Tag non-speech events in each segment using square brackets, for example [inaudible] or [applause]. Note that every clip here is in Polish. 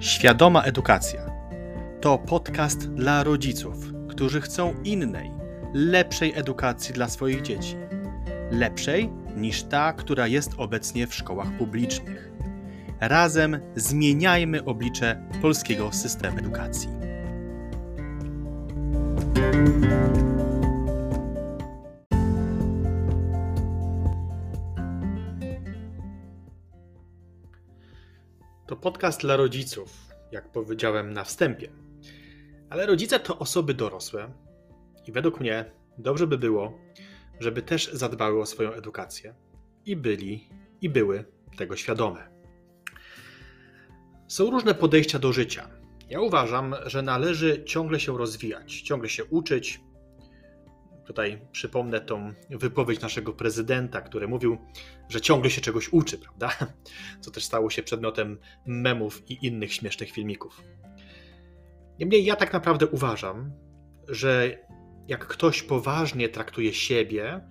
Świadoma Edukacja to podcast dla rodziców, którzy chcą innej, lepszej edukacji dla swoich dzieci. Lepszej niż ta, która jest obecnie w szkołach publicznych. Razem zmieniajmy oblicze polskiego systemu edukacji. To podcast dla rodziców, jak powiedziałem na wstępie. Ale rodzice to osoby dorosłe i według mnie dobrze by było, żeby też zadbały o swoją edukację i byli i były tego świadome. Są różne podejścia do życia. Ja uważam, że należy ciągle się rozwijać, ciągle się uczyć. Tutaj przypomnę tą wypowiedź naszego prezydenta, który mówił, że ciągle się czegoś uczy, prawda? Co też stało się przedmiotem memów i innych śmiesznych filmików. Niemniej ja tak naprawdę uważam, że jak ktoś poważnie traktuje siebie,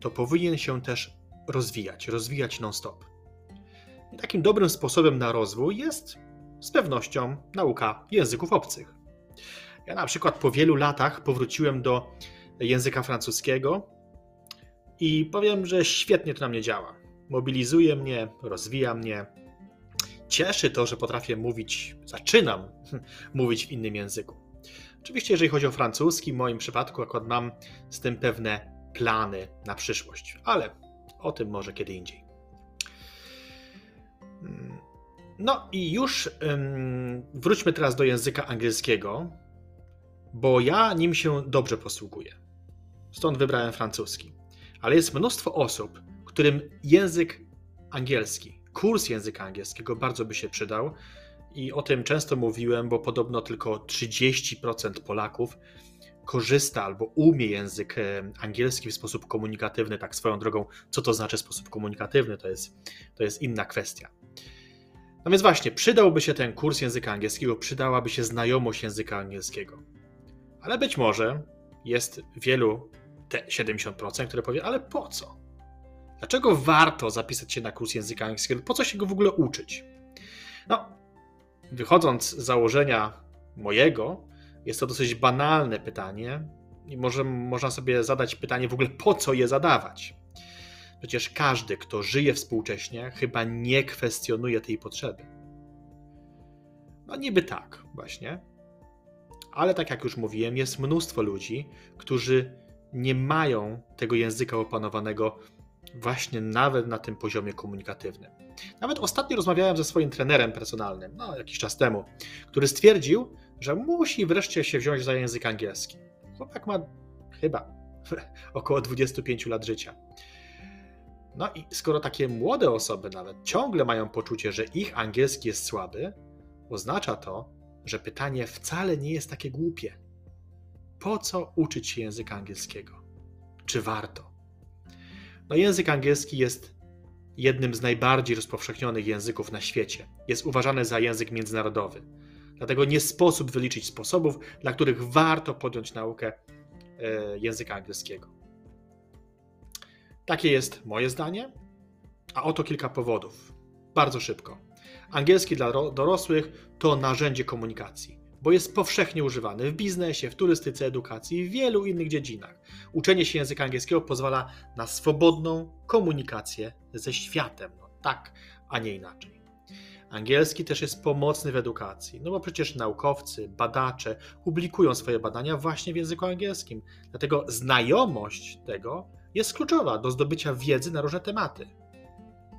to powinien się też rozwijać, rozwijać non-stop. I takim dobrym sposobem na rozwój jest z pewnością nauka języków obcych. Ja na przykład po wielu latach powróciłem do języka francuskiego i powiem, że świetnie to na mnie działa. Mobilizuje mnie, rozwija mnie. Cieszy to, że potrafię mówić, zaczynam [laughs] mówić w innym języku. Oczywiście, jeżeli chodzi o francuski, w moim przypadku akurat mam z tym pewne plany na przyszłość, ale o tym może kiedy indziej. No i już wróćmy teraz do języka angielskiego, bo ja nim się dobrze posługuję. Stąd wybrałem francuski. Ale jest mnóstwo osób, którym język angielski, kurs języka angielskiego bardzo by się przydał. I o tym często mówiłem, bo podobno tylko 30% Polaków korzysta albo umie język angielski w sposób komunikatywny, tak swoją drogą. Co to znaczy sposób komunikatywny, to jest, to jest inna kwestia. No więc właśnie, przydałby się ten kurs języka angielskiego, przydałaby się znajomość języka angielskiego. Ale być może jest wielu, te 70%, które powie, ale po co? Dlaczego warto zapisać się na kurs języka angielskiego? Po co się go w ogóle uczyć? No, wychodząc z założenia mojego, jest to dosyć banalne pytanie i może można sobie zadać pytanie w ogóle, po co je zadawać? Przecież każdy, kto żyje współcześnie, chyba nie kwestionuje tej potrzeby. No niby tak, właśnie. Ale tak jak już mówiłem, jest mnóstwo ludzi, którzy nie mają tego języka opanowanego właśnie nawet na tym poziomie komunikatywnym. Nawet ostatnio rozmawiałem ze swoim trenerem personalnym, no jakiś czas temu, który stwierdził, że musi wreszcie się wziąć za język angielski. Chłopak ma chyba [laughs] około 25 lat życia. No i skoro takie młode osoby nawet ciągle mają poczucie, że ich angielski jest słaby, oznacza to, że pytanie wcale nie jest takie głupie. Po co uczyć się języka angielskiego? Czy warto? No, język angielski jest jednym z najbardziej rozpowszechnionych języków na świecie. Jest uważany za język międzynarodowy. Dlatego nie sposób wyliczyć sposobów, dla których warto podjąć naukę e, języka angielskiego. Takie jest moje zdanie, a oto kilka powodów. Bardzo szybko. Angielski dla dorosłych to narzędzie komunikacji, bo jest powszechnie używany w biznesie, w turystyce, edukacji i w wielu innych dziedzinach. Uczenie się języka angielskiego pozwala na swobodną komunikację ze światem. No, tak, a nie inaczej. Angielski też jest pomocny w edukacji, no bo przecież naukowcy, badacze publikują swoje badania właśnie w języku angielskim. Dlatego znajomość tego jest kluczowa do zdobycia wiedzy na różne tematy.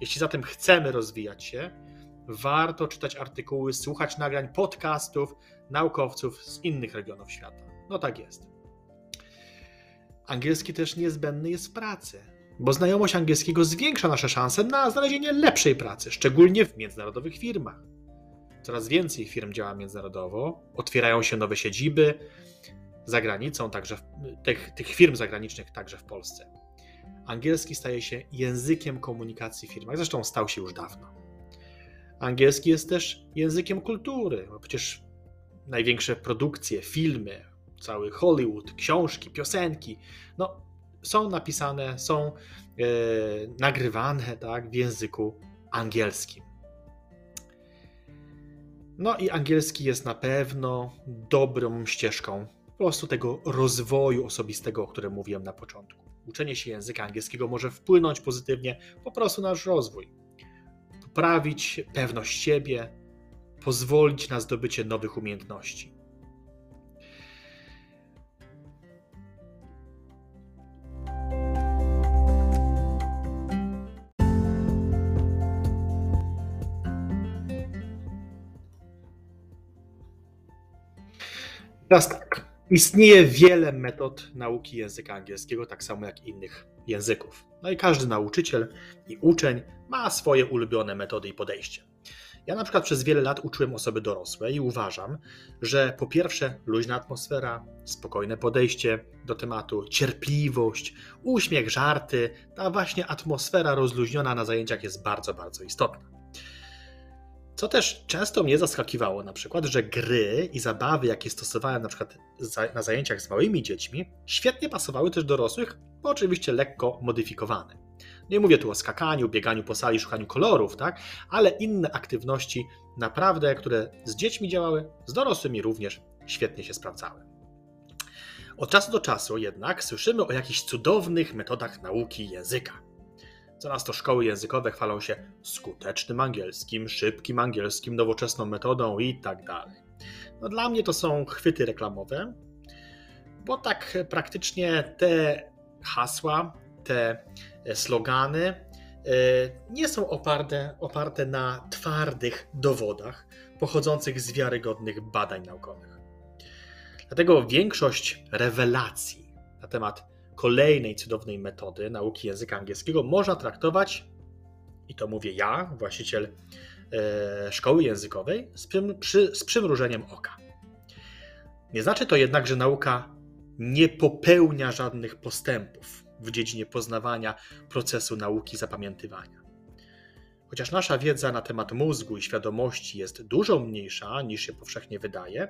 Jeśli zatem chcemy rozwijać się, warto czytać artykuły, słuchać nagrań podcastów naukowców z innych regionów świata. No tak jest. Angielski też niezbędny jest w pracy, bo znajomość angielskiego zwiększa nasze szanse na znalezienie lepszej pracy, szczególnie w międzynarodowych firmach. Coraz więcej firm działa międzynarodowo, otwierają się nowe siedziby za granicą, także w, tych, tych firm zagranicznych także w Polsce. Angielski staje się językiem komunikacji w firmach, zresztą stał się już dawno. Angielski jest też językiem kultury, bo przecież największe produkcje, filmy, cały Hollywood, książki, piosenki, no, są napisane, są e, nagrywane tak, w języku angielskim. No i angielski jest na pewno dobrą ścieżką po prostu tego rozwoju osobistego, o którym mówiłem na początku. Uczenie się języka angielskiego może wpłynąć pozytywnie po prostu na nasz rozwój, poprawić pewność siebie, pozwolić na zdobycie nowych umiejętności. Teraz tak. Istnieje wiele metod nauki języka angielskiego, tak samo jak innych języków. No i każdy nauczyciel i uczeń ma swoje ulubione metody i podejście. Ja na przykład przez wiele lat uczyłem osoby dorosłe i uważam, że po pierwsze luźna atmosfera, spokojne podejście do tematu, cierpliwość, uśmiech, żarty, ta właśnie atmosfera rozluźniona na zajęciach jest bardzo, bardzo istotna. Co też często mnie zaskakiwało, na przykład, że gry i zabawy, jakie stosowałem na przykład na zajęciach z małymi dziećmi, świetnie pasowały też dorosłych, bo oczywiście lekko modyfikowane. Nie mówię tu o skakaniu, bieganiu po sali, szukaniu kolorów, tak? ale inne aktywności, naprawdę, które z dziećmi działały, z dorosłymi również świetnie się sprawdzały. Od czasu do czasu jednak słyszymy o jakichś cudownych metodach nauki języka. Coraz to szkoły językowe chwalą się skutecznym angielskim, szybkim angielskim, nowoczesną metodą i tak dalej. No dla mnie to są chwyty reklamowe, bo tak praktycznie te hasła, te slogany e, nie są oparte, oparte na twardych dowodach pochodzących z wiarygodnych badań naukowych. Dlatego większość rewelacji na temat kolejnej cudownej metody nauki języka angielskiego można traktować, i to mówię ja, właściciel e, szkoły językowej, z, przy, z przymrużeniem oka. Nie znaczy to jednak, że nauka nie popełnia żadnych postępów w dziedzinie poznawania procesu nauki zapamiętywania. Chociaż nasza wiedza na temat mózgu i świadomości jest dużo mniejsza niż się powszechnie wydaje,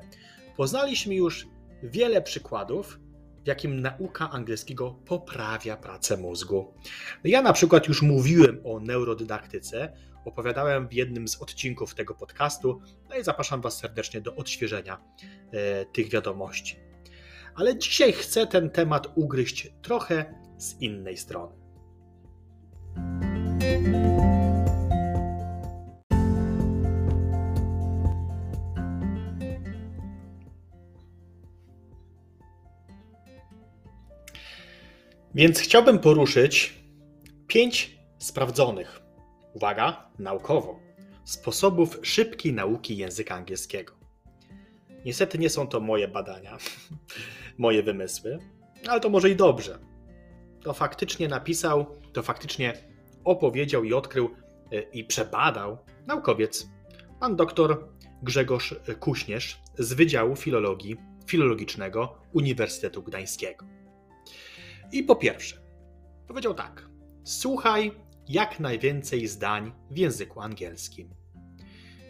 poznaliśmy już wiele przykładów, w jakim nauka angielskiego poprawia pracę mózgu. Ja na przykład już mówiłem o neurodydaktyce, opowiadałem w jednym z odcinków tego podcastu, no i zapraszam Was serdecznie do odświeżenia e, tych wiadomości. Ale dzisiaj chcę ten temat ugryźć trochę z innej strony. Więc chciałbym poruszyć pięć sprawdzonych, uwaga, naukowo, sposobów szybkiej nauki języka angielskiego. Niestety nie są to moje badania, [laughs] moje wymysły, ale to może i dobrze. To faktycznie napisał, to faktycznie opowiedział i odkrył e, i przebadał naukowiec, pan doktor Grzegorz Kuśnierz z Wydziału Filologii Filologicznego Uniwersytetu Gdańskiego. I po pierwsze, powiedział tak: słuchaj jak najwięcej zdań w języku angielskim.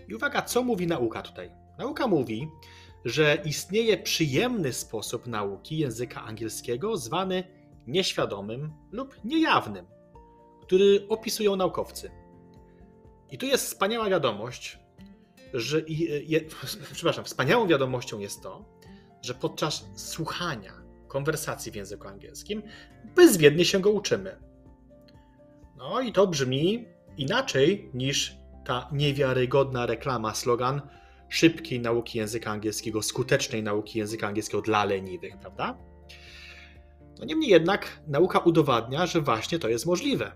I uwaga, co mówi nauka tutaj? Nauka mówi, że istnieje przyjemny sposób nauki języka angielskiego zwany nieświadomym lub niejawnym, który opisują naukowcy. I tu jest wspaniała wiadomość, że je, [laughs] przepraszam, wspaniałą wiadomością jest to, że podczas słuchania konwersacji w języku angielskim, bezwiednie się go uczymy. No i to brzmi inaczej niż ta niewiarygodna reklama, slogan szybkiej nauki języka angielskiego, skutecznej nauki języka angielskiego dla leniwych, prawda? No niemniej jednak nauka udowadnia, że właśnie to jest możliwe.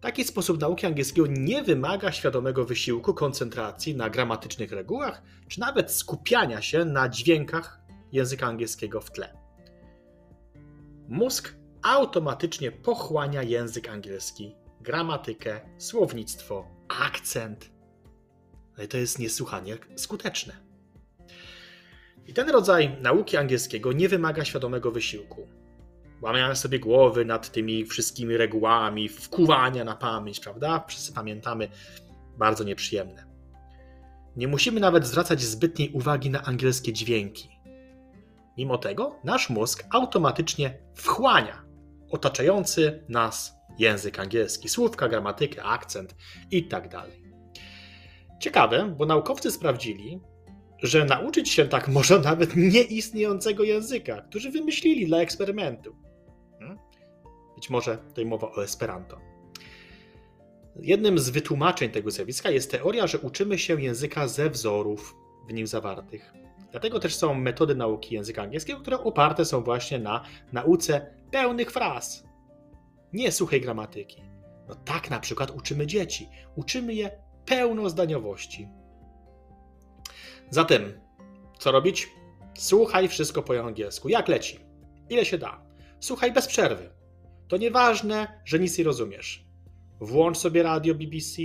Taki sposób nauki angielskiego nie wymaga świadomego wysiłku, koncentracji na gramatycznych regułach, czy nawet skupiania się na dźwiękach języka angielskiego w tle. Mózg automatycznie pochłania język angielski, gramatykę, słownictwo, akcent. Ale to jest niesłychanie skuteczne. I ten rodzaj nauki angielskiego nie wymaga świadomego wysiłku. Łamiania sobie głowy nad tymi wszystkimi regułami, wkuwania na pamięć, prawda? Wszyscy pamiętamy, bardzo nieprzyjemne. Nie musimy nawet zwracać zbytniej uwagi na angielskie dźwięki. Mimo tego nasz mózg automatycznie wchłania otaczający nas język angielski, słówka, gramatykę, akcent itd. Tak Ciekawe, bo naukowcy sprawdzili, że nauczyć się tak [laughs] można nawet nieistniejącego języka, którzy wymyślili dla eksperymentu. Hmm? Być może tutaj mowa o Esperanto. Jednym z wytłumaczeń tego zjawiska jest teoria, że uczymy się języka ze wzorów w nim zawartych. Dlatego też są metody nauki języka angielskiego, które oparte są właśnie na nauce pełnych fraz, nie suchej gramatyki. No tak na przykład uczymy dzieci. Uczymy je pełnozdaniowości. Zatem, co robić? Słuchaj wszystko po angielsku. Jak leci? Ile się da? Słuchaj bez przerwy. To nieważne, że nic nie rozumiesz. Włącz sobie radio BBC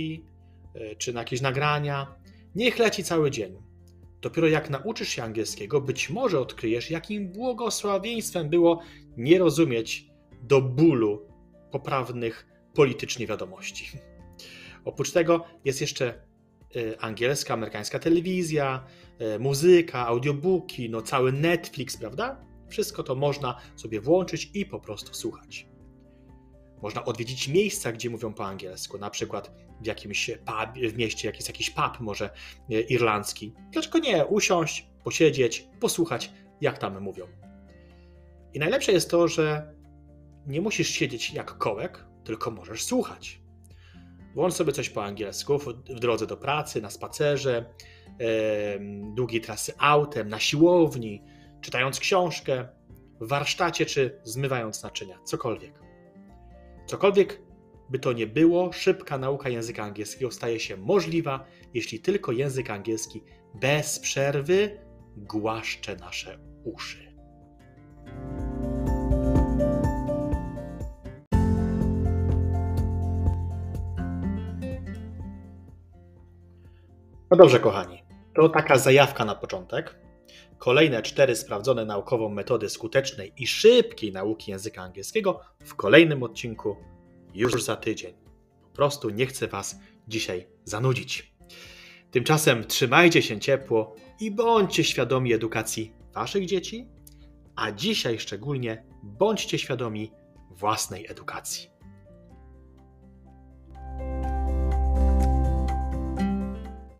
e, czy na jakieś nagrania. Niech leci cały dzień. Dopiero jak nauczysz się angielskiego, być może odkryjesz, jakim błogosławieństwem było nie rozumieć do bólu poprawnych politycznie wiadomości. [laughs] Oprócz tego jest jeszcze e, angielska, amerykańska telewizja, e, muzyka, audiobooki, no cały Netflix, prawda? Wszystko to można sobie włączyć i po prostu słuchać. Można odwiedzić miejsca, gdzie mówią po angielsku, na przykład w jakimś pub, w mieście jakiś, jakiś pub może e, irlandzki. Dlaczego nie? Usiąść, posiedzieć, posłuchać, jak tam mówią. I najlepsze jest to, że nie musisz siedzieć jak kołek, tylko możesz słuchać. Włącz sobie coś po angielsku w, drodze do pracy, na spacerze, yy, długiej trasy autem, na siłowni, czytając książkę, w warsztacie czy zmywając naczynia, cokolwiek. Cokolwiek by to nie było, szybka nauka języka angielskiego staje się możliwa, jeśli tylko język angielski bez przerwy głaszcze nasze uszy. No dobrze, kochani, to taka zajawka na początek. Kolejne cztery sprawdzone naukowo metody skutecznej i szybkiej nauki języka angielskiego w kolejnym odcinku już za tydzień. Po prostu nie chcę Was dzisiaj zanudzić. Tymczasem trzymajcie się ciepło i bądźcie świadomi edukacji Waszych dzieci, a dzisiaj szczególnie bądźcie świadomi własnej edukacji.